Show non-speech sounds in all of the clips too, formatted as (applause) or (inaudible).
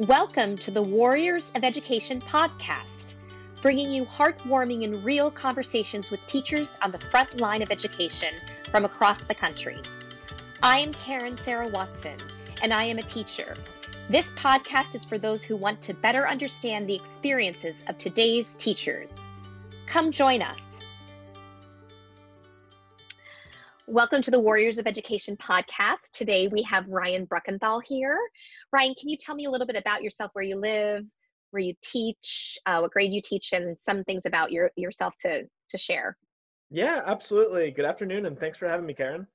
Welcome to the Warriors of Education podcast, bringing you heartwarming and real conversations with teachers on the front line of education from across the country. I am Karen Sarah Watson, and I am a teacher. This podcast is for those who want to better understand the experiences of today's teachers. Come join us. Welcome to the Warriors of Education podcast. Today we have Ryan Bruckenthal here. Ryan, can you tell me a little bit about yourself, where you live, where you teach, uh, what grade you teach, and some things about your, yourself to, to share? Yeah, absolutely. Good afternoon, and thanks for having me, Karen.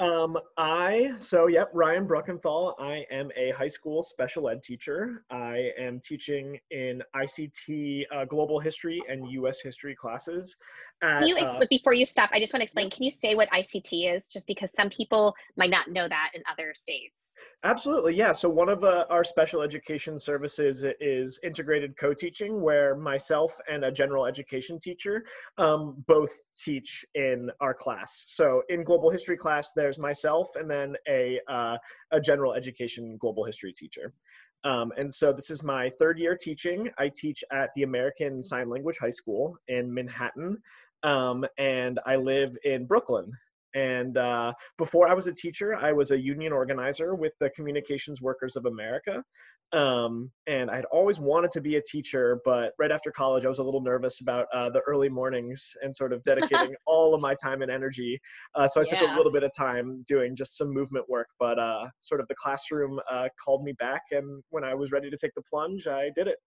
Um, I, so yep, Ryan Bruckenthal. I am a high school special ed teacher. I am teaching in ICT uh, global history and US history classes. At, you, ex- uh, before you stop, I just want to explain, can you say what ICT is? Just because some people might not know that in other states. Absolutely, yeah. So one of uh, our special education services is integrated co-teaching, where myself and a general education teacher um, both teach in our class. So in global history class, there's myself and then a uh, a general education global history teacher. Um, and so this is my third year teaching. I teach at the American Sign Language High School in Manhattan, um, and I live in Brooklyn. And uh, before I was a teacher, I was a union organizer with the Communications Workers of America. Um, and I had always wanted to be a teacher, but right after college, I was a little nervous about uh, the early mornings and sort of dedicating (laughs) all of my time and energy. Uh, so I yeah. took a little bit of time doing just some movement work, but uh, sort of the classroom uh, called me back. And when I was ready to take the plunge, I did it.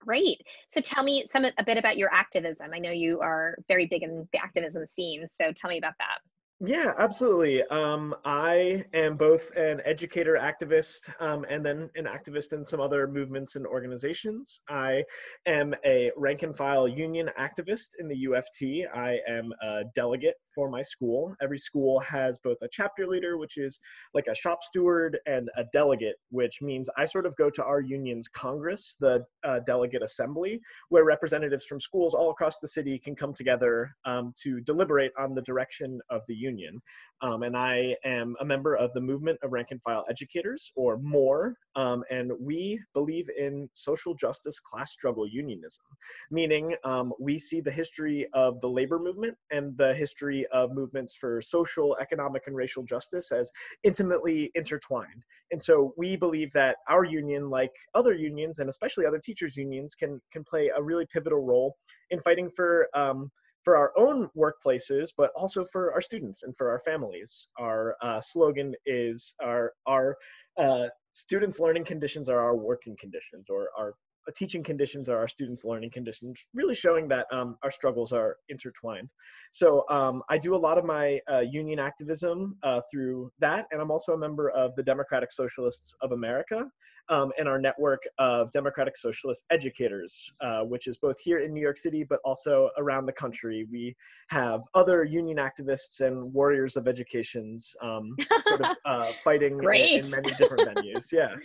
Great. So tell me some a bit about your activism. I know you are very big in the activism scene. So tell me about that. Yeah, absolutely. Um, I am both an educator activist um, and then an activist in some other movements and organizations. I am a rank and file union activist in the UFT. I am a delegate for my school. Every school has both a chapter leader, which is like a shop steward, and a delegate, which means I sort of go to our union's Congress, the uh, delegate assembly, where representatives from schools all across the city can come together um, to deliberate on the direction of the union Union. Um, and I am a member of the Movement of Rank and File Educators, or MORE, um, and we believe in social justice class struggle unionism, meaning um, we see the history of the labor movement and the history of movements for social, economic, and racial justice as intimately intertwined. And so we believe that our union, like other unions, and especially other teachers' unions, can, can play a really pivotal role in fighting for um, for our own workplaces, but also for our students and for our families. Our uh, slogan is our our uh, students' learning conditions are our working conditions, or our teaching conditions are our students' learning conditions, really showing that um, our struggles are intertwined. So um, I do a lot of my uh, union activism uh, through that, and I'm also a member of the Democratic Socialists of America um, and our network of Democratic Socialist educators, uh, which is both here in New York City, but also around the country. We have other union activists and warriors of educations um, sort of (laughs) uh, fighting in, in many different venues. Yeah. (laughs)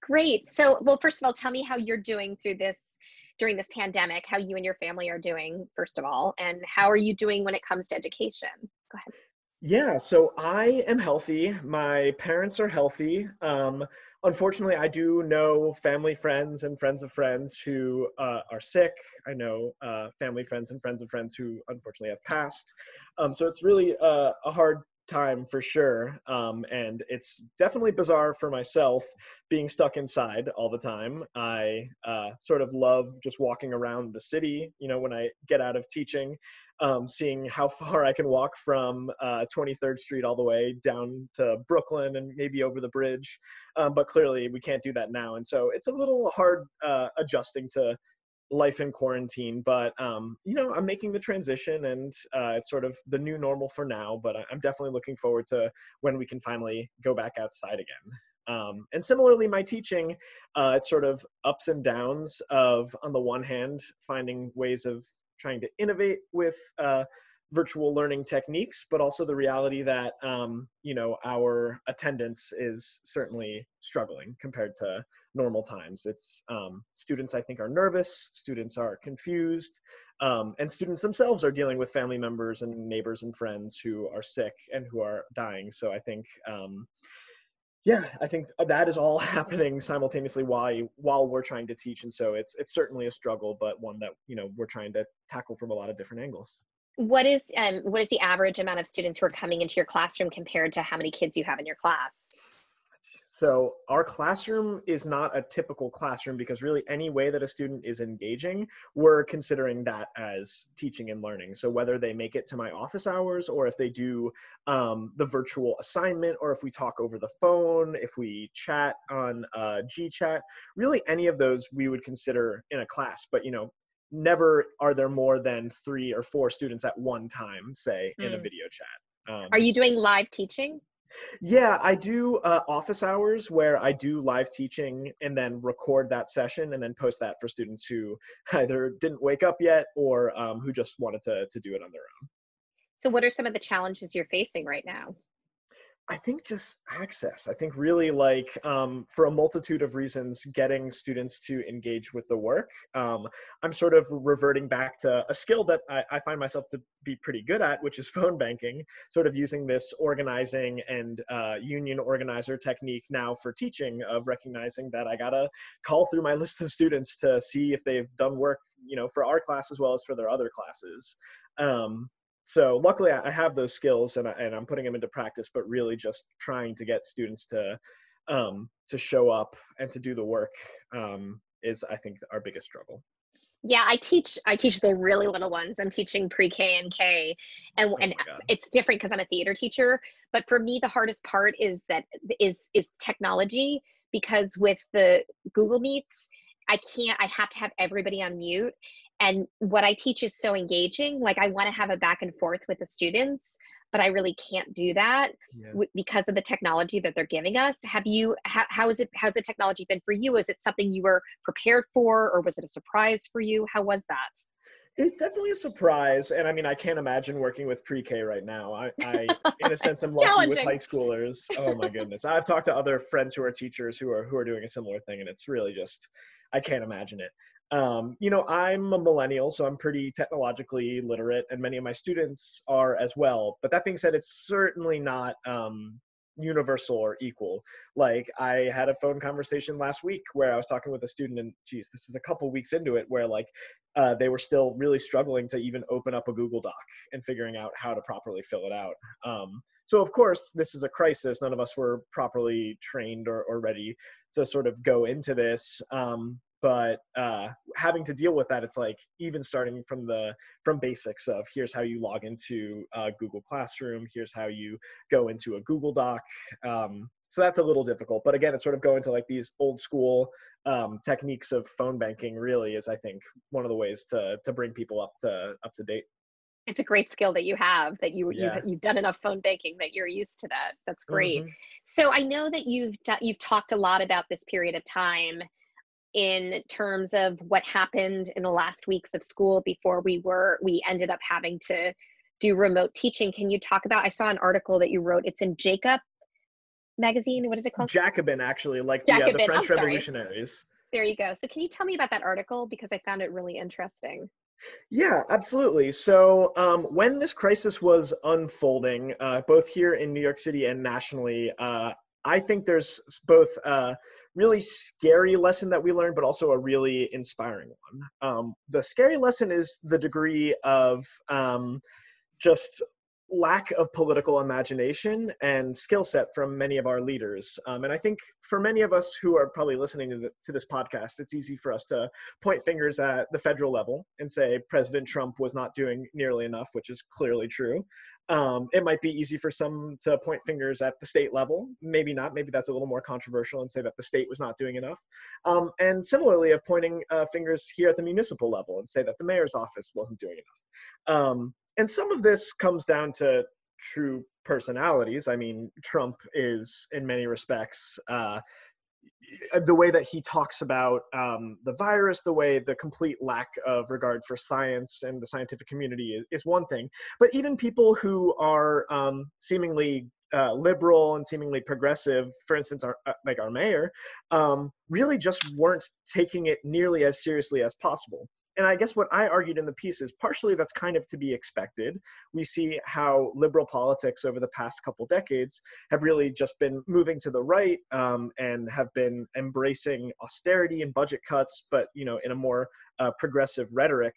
Great. So, well, first of all, tell me how you're doing through this during this pandemic, how you and your family are doing, first of all, and how are you doing when it comes to education? Go ahead. Yeah, so I am healthy. My parents are healthy. Um, unfortunately, I do know family, friends, and friends of friends who uh, are sick. I know uh, family, friends, and friends of friends who unfortunately have passed. Um, so it's really uh, a hard time for sure. Um, and it's definitely bizarre for myself being stuck inside all the time. I uh, sort of love just walking around the city, you know, when I get out of teaching, um, seeing how (laughs) far I can walk from uh, 23rd Street all the way down to Brooklyn and maybe over the bridge. Um, but clearly we can't do that now. And so it's a little hard uh, adjusting to life in quarantine but um, you know i'm making the transition and uh, it's sort of the new normal for now but i'm definitely looking forward to when we can finally go back outside again. Um, and similarly my teaching uh, it's sort of ups and downs of on the one hand finding ways of trying to innovate with uh, virtual learning techniques, but also the reality that um, you know our attendance is certainly struggling compared to normal times. It's um, students I think are nervous, students are confused, um, and students themselves are dealing with family members and neighbors and friends who are sick and who are dying. So I think um, yeah i think that is all (laughs) happening simultaneously while while we're trying to teach and so it's it's certainly a struggle but one that you know we're trying to tackle from a lot of different angles what is um, what is the average amount of students who are coming into your classroom compared to how many kids you have in your class so our classroom is not a typical classroom because really any way that a student is engaging, we're considering that as teaching and learning. So whether they make it to my office hours or if they do um, the virtual assignment or if we talk over the phone, if we chat on uh, GChat, really any of those we would consider in a class. But you know, never are there more than three or four students at one time, say, mm. in a hmm. video chat. Um, are you doing live teaching? Yeah, I do uh, office hours where I do live teaching and then record that session and then post that for students who (laughs) either didn't wake up yet or um, who just wanted to, to do it on their own. So, what are some of the challenges you're facing right now? I think just access. I think really like um, for a multitude of reasons, getting students to engage with the work. Um, I'm sort of reverting back to a skill that I, I, find myself to be pretty good at, which is (laughs) phone banking. Sort of using this organizing and uh, union organizer technique now for teaching of recognizing that I gotta call through my (laughs) list of students to see if they've done work, you know, for our class as well as for their other classes. Um, so luckily I have those skills and, I, and I'm putting them into practice, but really just trying to get students to um, to show up and to do the work um, is I think our biggest struggle. Yeah, I teach I teach the really little ones. I'm teaching pre-K and K, and oh and it's different because I'm a theater teacher. But for me, the hardest part is that is is technology because with the Google Meets, I can't. I have to have everybody on mute, and what i teach is so engaging like i want to have a back and forth with the students but i really can't do that yeah. w- because of the technology that they're giving us. Have you how, how is it how's the technology been for you? Is it something you were prepared for or was it a surprise for you? How was that? It's definitely a surprise and i mean i can't imagine working with pre-k right now. I, I in a (laughs) sense i'm lucky with high schoolers. Oh my goodness. I've talked to other friends who are teachers who are who are doing a similar thing and it's really just i can't imagine it um, you know, I'm a millennial, so I'm pretty technologically literate, and many of my students are as well. But that being said, it's certainly not um, universal or equal. Like I had a phone conversation last week where I was talking with a student, and geez, this is a couple weeks into it, where like uh, they were still really struggling to even open up a Google Doc and figuring out how to properly fill it out. Um, so of course, this is a crisis. None of us were properly trained or, or ready to sort of go into this. Um, but uh, having to deal with that it's like even starting from the from basics of here's how you log into uh, google classroom here's how you go into a google doc um, so that's a little difficult but again it's sort of going to like these old school um, techniques of phone banking really is i think one of the ways to to bring people up to up to date it's a great skill that you have that you, yeah. you've, you've done enough phone banking that you're used to that that's great mm-hmm. so i know that you've you've talked a lot about this period of time in terms of what happened in the last weeks of school before we were we ended up having to do remote teaching. Can you talk about i saw an article that you wrote it's in jacob magazine what is it called? Jacobin actually like Jacobin. the, uh, the french revolutionaries. There you go. So can you tell me about that article? Because i found it really interesting. Yeah, absolutely. So, um, when this crisis was unfolding, uh, both here in New York City and nationally, uh, I think there's both uh, really scary lesson that we learned, but also a really inspiring one. Um, the scary lesson is the degree of um, just lack of political imagination and skill set from many of our leaders. Um, and I think for many of us who are probably listening to, the, to, this podcast, it's easy for us to point fingers at the federal level and say President Trump was not doing nearly enough, which is clearly true. Um, it might be easy for some to point fingers at the state level. Maybe not. Maybe that's a little more controversial and say that the state was not doing enough. Um, and similarly, of pointing uh, fingers here at the municipal level and say that the mayor's office wasn't doing enough. Um, and some of this comes down to true personalities. I mean, Trump is, in many respects, uh, the way that he talks about um, the virus, the way the complete lack of regard for science and the scientific community is, is one thing. But even people who are um, seemingly uh, liberal and seemingly progressive, for instance, our, uh, like our mayor, um, really just weren't taking it nearly as seriously as possible. And I guess what I argued in the piece is partially that's kind of to be expected. We see how liberal politics over the past couple decades have really just been moving to the right um, and have been embracing austerity and budget cuts, but you know, in a more uh, progressive rhetoric.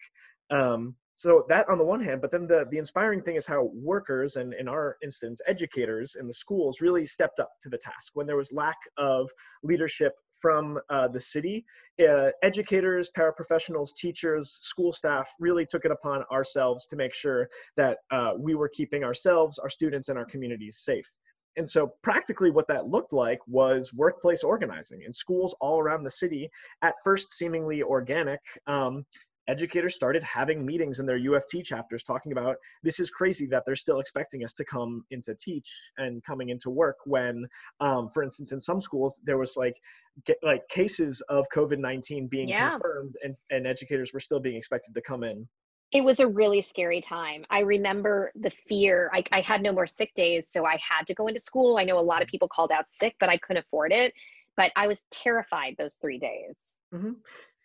Um, so that on the one hand but then the the inspiring thing is how workers and in our instance educators in the schools really stepped up to the task when there was lack of leadership from uh, the city uh, educators paraprofessionals teachers school staff really took it upon ourselves to make sure that uh, we were keeping ourselves our students and our communities safe and so, practically, what that looked like was workplace organizing in schools all around the city, at first seemingly organic. Um, educators started having meetings in their UFT chapters talking about this is crazy that they're still expecting us to come into teach and coming into work when, um, for instance, in some schools there was like get, like cases of COVID nineteen being yeah. confirmed and, and educators were still being expected to come in. It was a really scary time. I remember the fear. I, I had no more sick days, so I had to go into school. I know a lot of people called out sick, but I couldn't afford it. But I was terrified those three days. Mm-hmm.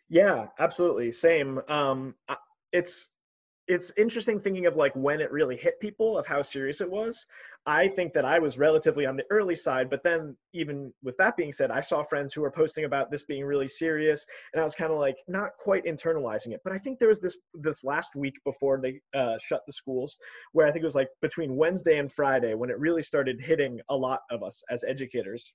Yeah, absolutely. Same. Um, it's it's interesting thinking of like when it really hit people of how serious it was. I think that I was relatively on the early side, but then even with that being said, I saw friends who were posting about this being really serious, and I was kind of like not quite internalizing it. But I think there was this this last week before they uh, shut the schools, where I think it was like between Wednesday and Friday when it really started hitting a lot of us as educators.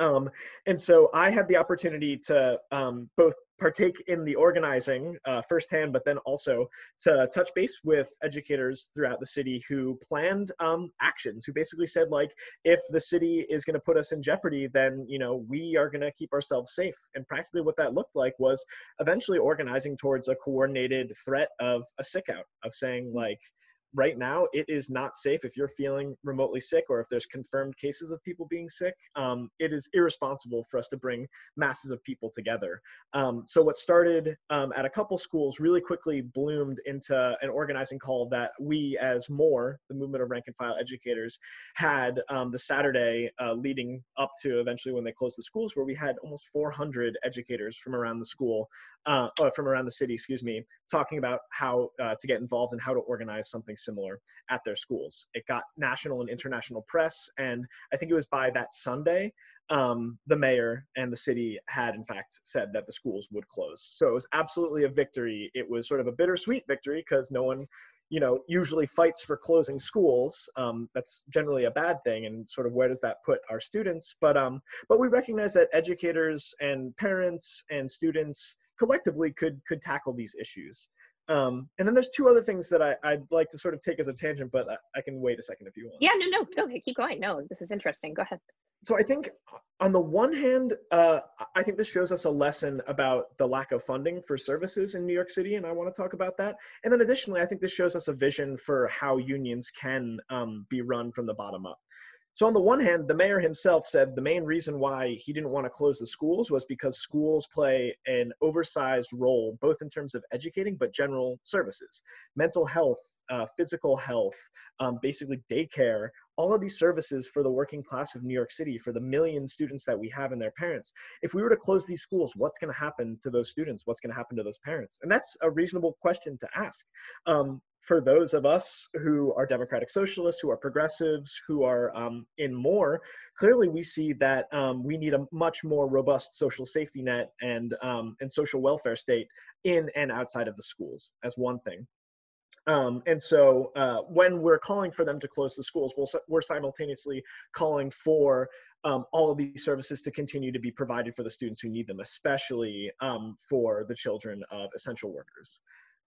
Um, and so I had the opportunity to um, both partake in the organizing uh, firsthand, but then also to touch base with educators throughout the city who planned um, actions, who basically said like, if the city is going to put us in jeopardy, then you know we are going to keep ourselves safe. And practically, what that looked like was eventually organizing towards a coordinated threat of a sick out, of saying like right now it is not safe if you're feeling remotely sick or if there's confirmed cases of people being sick. Um, it is irresponsible for us to bring masses of people together. Um, so what started um, at a couple schools really quickly bloomed into an organizing call that we as more the movement of rank and file educators had um, the saturday uh, leading up to eventually when they closed the schools where we had almost 400 educators from around the school uh, from around the city excuse me talking about how uh, to get involved and how to organize something similar at their schools. It got national and international press, and I think it was by that Sunday, um, the mayor and the city had in fact said that the schools would close. So it was absolutely a victory. It was sort of a bittersweet victory because no one you know usually fights for closing schools um, that's generally a bad thing and sort of where does that put our students but um but we recognize that educators and parents and students collectively could could tackle these issues um, and then there's two other things that I, I'd like to sort of take as a tangent, but I, I can wait a second if you want. Yeah, no, no, okay, keep going. No, this is interesting. Go ahead. So I think on the one hand, uh, I think this shows us a lesson about the lack of funding for services in New York City, and I want to talk about that. And then additionally, I think this shows us a vision for how unions can um, be run from the bottom up. So, on the one hand, the mayor himself said the main reason why he didn't want to close the schools was because schools play an oversized role, both in terms of educating, but general services, mental health, uh, physical health, um, basically daycare, all of these services for the working class of New York City, for the million students that we have and their parents. If we were to close these schools, what's going to happen to those students? What's going to happen to those parents? And that's a reasonable question to ask. Um, for those of us who are democratic socialists, who are progressives, who are um, in more, clearly we see that um, we need a much more robust social safety net and um, and social welfare state in and outside of the schools as one thing. Um, and so uh, when we're calling for them to close the schools, we we we are simultaneously calling for um, all of these services to continue to be provided for the students who need them, especially um, for the children of essential workers.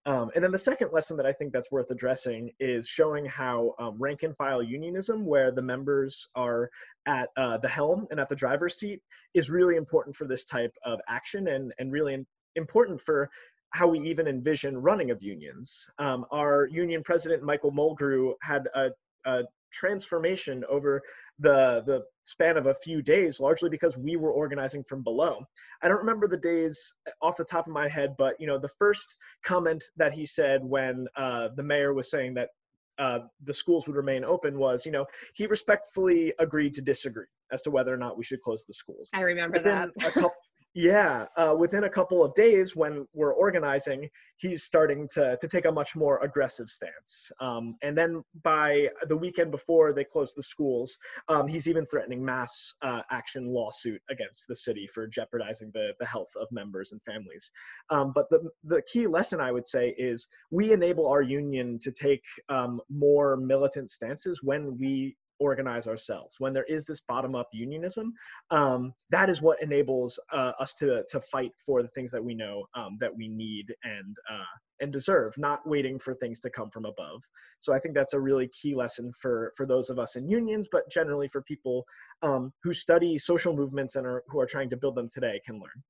Um, and then the second lesson that I think that's worth addressing is showing how um, rank and file unionism, where the members are at uh, the helm and at the driver's seat, is really important for this type of action and, and really important for how we even envision running of unions. Um, our union president, Michael Mulgrew, had a, a transformation over the the span of a few days largely because we were organizing from below. I don't remember the days off the top of my head but you know the first comment that he said when uh, the mayor was saying that uh, the schools would remain open was you know he respectfully agreed to disagree as to whether or not we should close the schools. I remember Within that. a couple, Yeah, uh, within a couple of days, when we're organizing, he's starting to, to take a much more aggressive stance. Um, and then by the weekend before they close the schools, um, he's even threatening mass uh, action lawsuit against the city for jeopardizing the, the health of members and families. Um, but the, the key lesson I would say is we enable our union to take um, more militant stances when we organize ourselves. When there is this bottom up unionism um, that is what enables uh, us to to fight for the things that we know um, that we need and uh, and deserve not waiting for things to come from above. So i think that's a really key lesson for for those of us in unions but generally for people um, who study social movements and are who are trying to build them today can learn.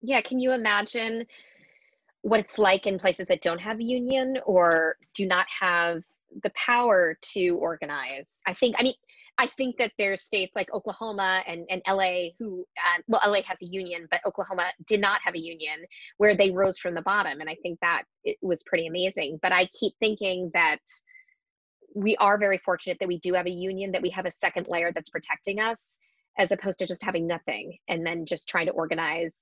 Yeah can you imagine what it's like in places that don't have union or do not have the power to organize. I think, I mean, I think that there's states like Oklahoma and, and LA who, uh, well, LA has a union, but Oklahoma did not have a union where they rose from the bottom. And I think that it was pretty amazing. But I keep thinking that we are very fortunate that we do have a union, that we have a second layer that's protecting us, as opposed to just having nothing and then just trying to organize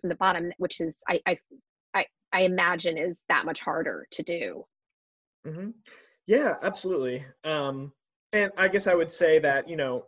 from the bottom, which is, I, I, I, I imagine, is that much harder to do. Mm-hmm. Yeah, absolutely. Um, and I guess I would say that, you know,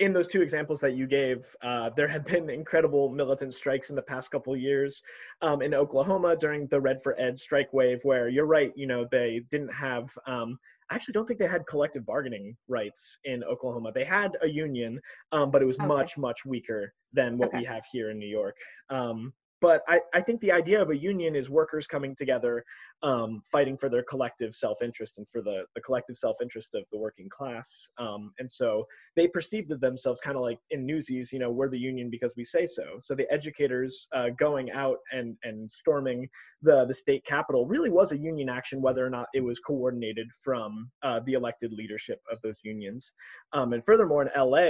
in those two examples that you gave, uh, there have been incredible militant strikes in the past couple years um, in Oklahoma during the Red for Ed strike wave, where you're right, you know, they didn't have, um, I actually don't think they had collective bargaining rights in Oklahoma. They had a union, um, but it was okay. much, much weaker than what okay. we have here in New York. Um, but I, I think the idea of a union is workers coming together um, fighting for their collective self-interest and for the, the collective self-interest of the working class. Um, and so they perceived themselves kind of like in newsies you know we're the union because we say so. So the educators uh, going out and, and storming the, the state capitol really was a union action whether or not it was coordinated from uh, the elected leadership of those unions. Um, and furthermore in la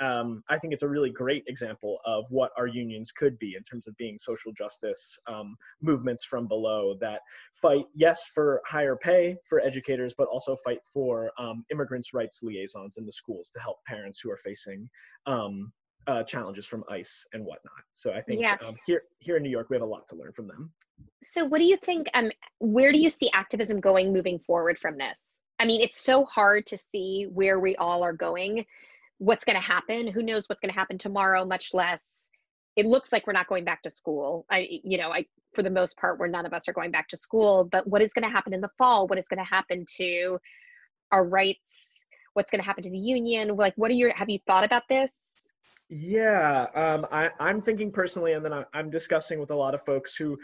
um, i think it's a really great example of what our unions could be in terms of being social social justice um, movements from below that fight, yes, for higher pay for educators, but also fight for um, immigrants' rights liaisons in the schools to help parents who are facing um, uh, challenges from ICE and whatnot. So I think yeah. um, here here in New York, we have a lot to learn from them. So what do you think? Um, where do you see activism going moving forward from this? I mean, it's so hard to see where we all are going. What's going to happen? Who knows what's going to happen tomorrow? Much less it looks like we're not going back to school. I, you know, I, for the most part, where none of us are going back to school, but what is going to happen in the fall? What is going to happen to our rights? What's going to happen to the union? Like, what are your, have you thought about this? Yeah, um, I, I'm thinking personally, and then I, I'm discussing with a lot of folks who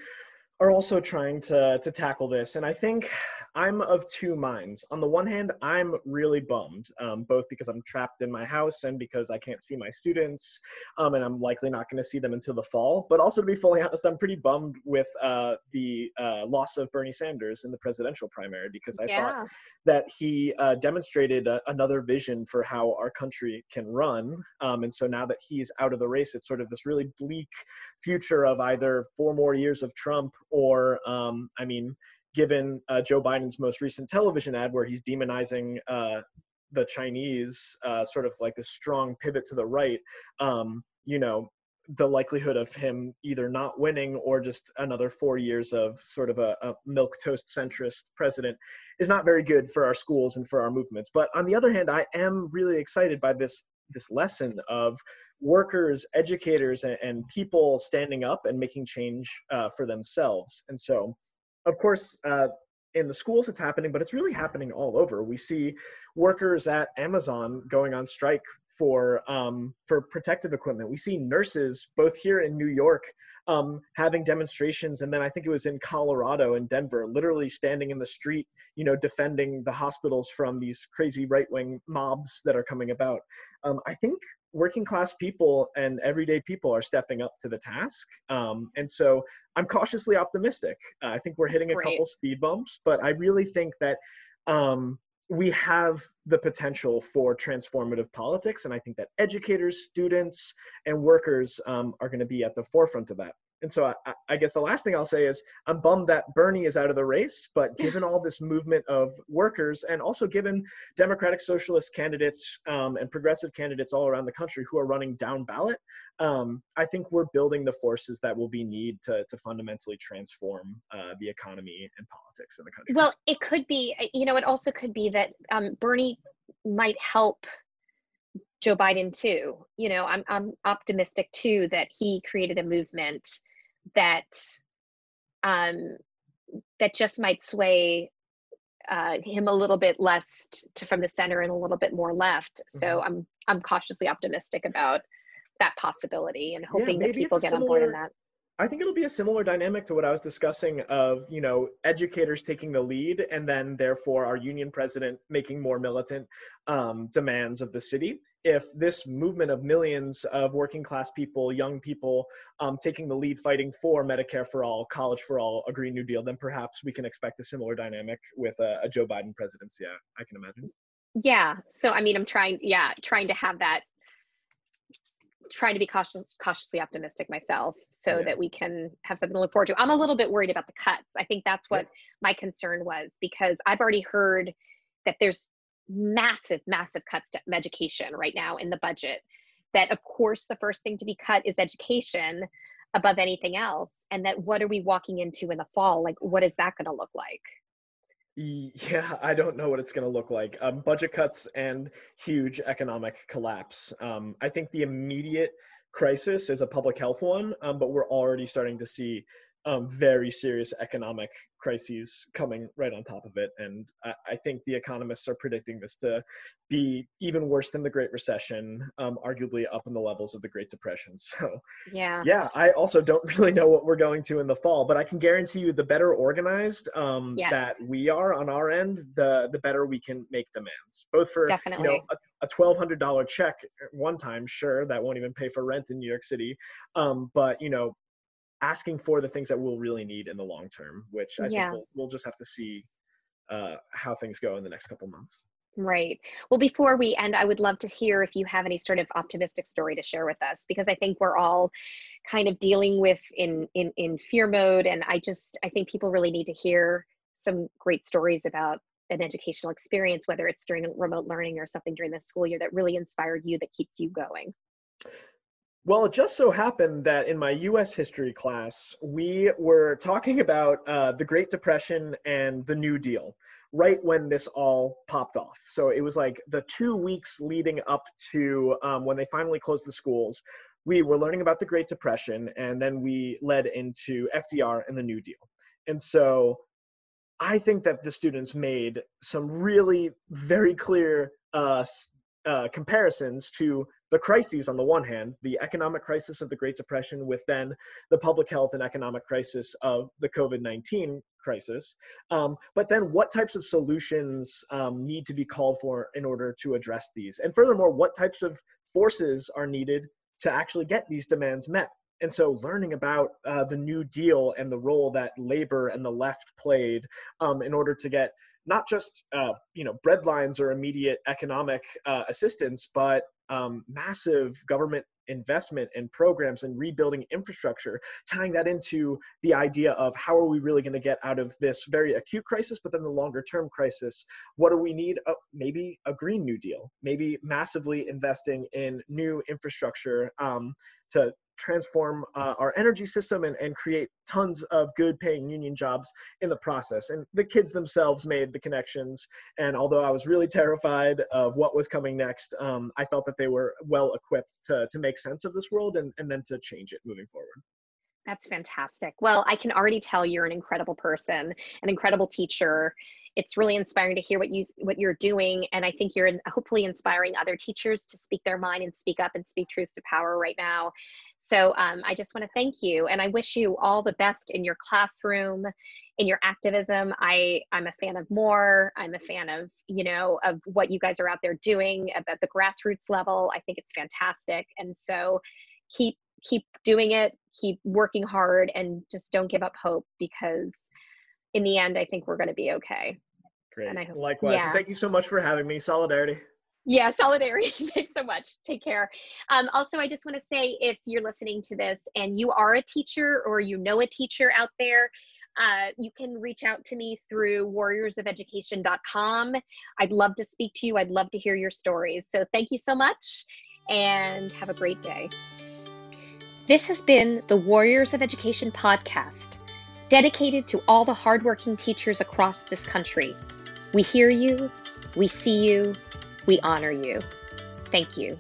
are also trying to to tackle this and i think i'm of two minds on the one hand i'm really bummed um, both because i'm trapped in my house and because i can't see my students um, and i'm likely not going to see them until the fall but also to be fully (laughs) honest i'm pretty bummed with uh, the uh, loss of bernie sanders in the presidential primary because i yeah. thought that he uh, demonstrated a, another vision for how our country can run um, and so now that he's out of the race it's sort of this really bleak future of either four more years of trump or um, I mean, given uh, Joe Biden's most recent television ad where he's demonizing uh, the Chinese, uh, sort of like a strong pivot to the right, um, you know, the likelihood of him either not winning or just another four years of sort of a, a milk toast centrist president is not very good for our schools and for our movements. But on the other hand, I am really excited by this this lesson of workers, educators, and, and people standing up and making change uh, for themselves. And so, of course, uh, in the schools it's happening, but it's really happening all over. We see workers at Amazon going on strike for um, for protective equipment. We see nurses both here in New York um, having demonstrations, and then I think it was in Colorado and Denver, literally standing in the street, you know, defending the hospitals from these crazy right wing mobs that are coming about. Um, I think working class people and everyday people are stepping up to the task, um, and so I'm cautiously optimistic. Uh, I think we're hitting a couple speed bumps, but I really think that um, we have the potential for transformative politics and i think that educators students and workers um, are going to be at the forefront of that. And so I, I, guess the last thing I'll say is I'm bummed that Bernie is out of the race, but given all this movement of workers and also given Democratic Socialist candidates um, and progressive candidates all around the country who are running down ballot, um, I think we're building the forces that will be need to, to fundamentally transform uh, the economy and politics in the country. Well, it could be, you know, it also could be that um, Bernie might help Joe Biden too. You know, I'm I'm optimistic too that he created a movement that um, that just might sway uh, him a little bit less to, from the center and a little bit more left. Mm-hmm. So I'm I'm cautiously optimistic about that possibility and hoping yeah, that people get similar, on board in that. I think it'll be a similar dynamic to what I was discussing of, you know, educators taking the lead and then therefore our union president making more militant um, demands of the city. If this movement of millions of working class people, young people um, taking the lead fighting for Medicare for all, college for all, a Green New Deal, then perhaps we can expect a similar dynamic with a, a Joe Biden presidency, I can imagine. Yeah. So, I mean, I'm trying, yeah, trying to have that trying to be cautious, cautiously optimistic myself so yeah. that we can have something to look forward to. I'm a little bit worried about the cuts. I think that's what yeah. my concern was because I've already heard that there's massive, massive cuts to education right now in the budget. That, of course, the first thing to be cut is education above anything else. And that what are we walking into in the fall? Like, what is that going to look like? (laughs) Yeah, I don't know what it's going to look like. Um, budget cuts and huge economic collapse. Um, I think the immediate crisis is a public health one, um, but we're already starting to see um, very serious economic crises coming right on top of it. And I, I, think the economists are predicting this to be even worse than the Great Recession, um, arguably up in the levels of the Great Depression. (laughs) So, yeah, yeah, I also don't (laughs) really know what we're going to in the fall, but I can guarantee you the better organized um, yes. that we are on our end, the the better we can make demands, both for Definitely. you know a, a twelve hundred dollar check one time, sure, that won't even pay for rent in New York City, um, but you know asking for the things that we'll really need in the long term, which I yeah. think we'll, we'll, just have to see uh, how things go in the next couple months. Right. Well, before we end, I would love to hear if you have any sort of optimistic story to share with us, because I think we're all kind of dealing with in in in fear mode, and I just I think people really need to hear some great stories about an educational experience, whether it's during remote learning or something during the school year that really inspired you, that keeps you going. Well, it just so happened that in my US history class, we were talking about uh, the Great Depression and the New Deal right when this all popped off. So it was like the two weeks leading up to um, when they finally closed the schools. We were learning about the Great Depression, and then we led into FDR and the New Deal. And so I think that the students made some really very clear uh, uh, comparisons to the crises on the one hand, the economic crisis of the Great Depression, with then the public health and economic crisis of the COVID 19 crisis. Um, but then, what types of solutions um, need to be called for in order to address these? And furthermore, what types of forces are needed to actually get these demands met? And so, learning about uh, the New Deal and the role that labor and the left played um, in order to get not just uh, you know breadlines or immediate economic uh, assistance, but um, massive government investment and programs and rebuilding infrastructure, tying that into the idea of how are we really going to get out of this very acute crisis, but then the longer term crisis. What do we need? Uh, maybe a Green New Deal, maybe massively investing in new infrastructure um, to transform uh, our energy system and, and create tons of good paying union jobs in the process. And the kids themselves made the connections. And although I was really terrified of what was coming next, um, I felt that they were well equipped to, to make sense of this world and, and then to change it moving forward. That's fantastic. Well, I can already tell you're an incredible person, an incredible teacher. It's really inspiring to hear what you what you're doing, and I think you're hopefully inspiring other teachers to speak their mind and speak up and speak truth to power right now. So um, I just want to thank you, and I wish you all the best in your classroom, in your activism. I I'm a fan of more. I'm a fan of you know of what you guys are out there doing at the grassroots level. I think it's fantastic, and so keep keep doing it, keep working hard, and just don't give up hope because in the end, I think we're going to be okay. Great. And I hope, Likewise. Yeah. thank you so much for having me. Solidarity. Yeah, solidarity. (laughs) Thanks so much. Take care. Um, also, I just want to say if you're listening to this and you are a teacher or you know a teacher out there, uh, you can reach out to me through warriorsofeducation.com. I'd love to speak to you. I'd love to hear your stories. So thank you so much and have a great day. This has been the Warriors of Education podcast, dedicated to all the hardworking teachers across this country. We hear you, we see you, we honor you. Thank you.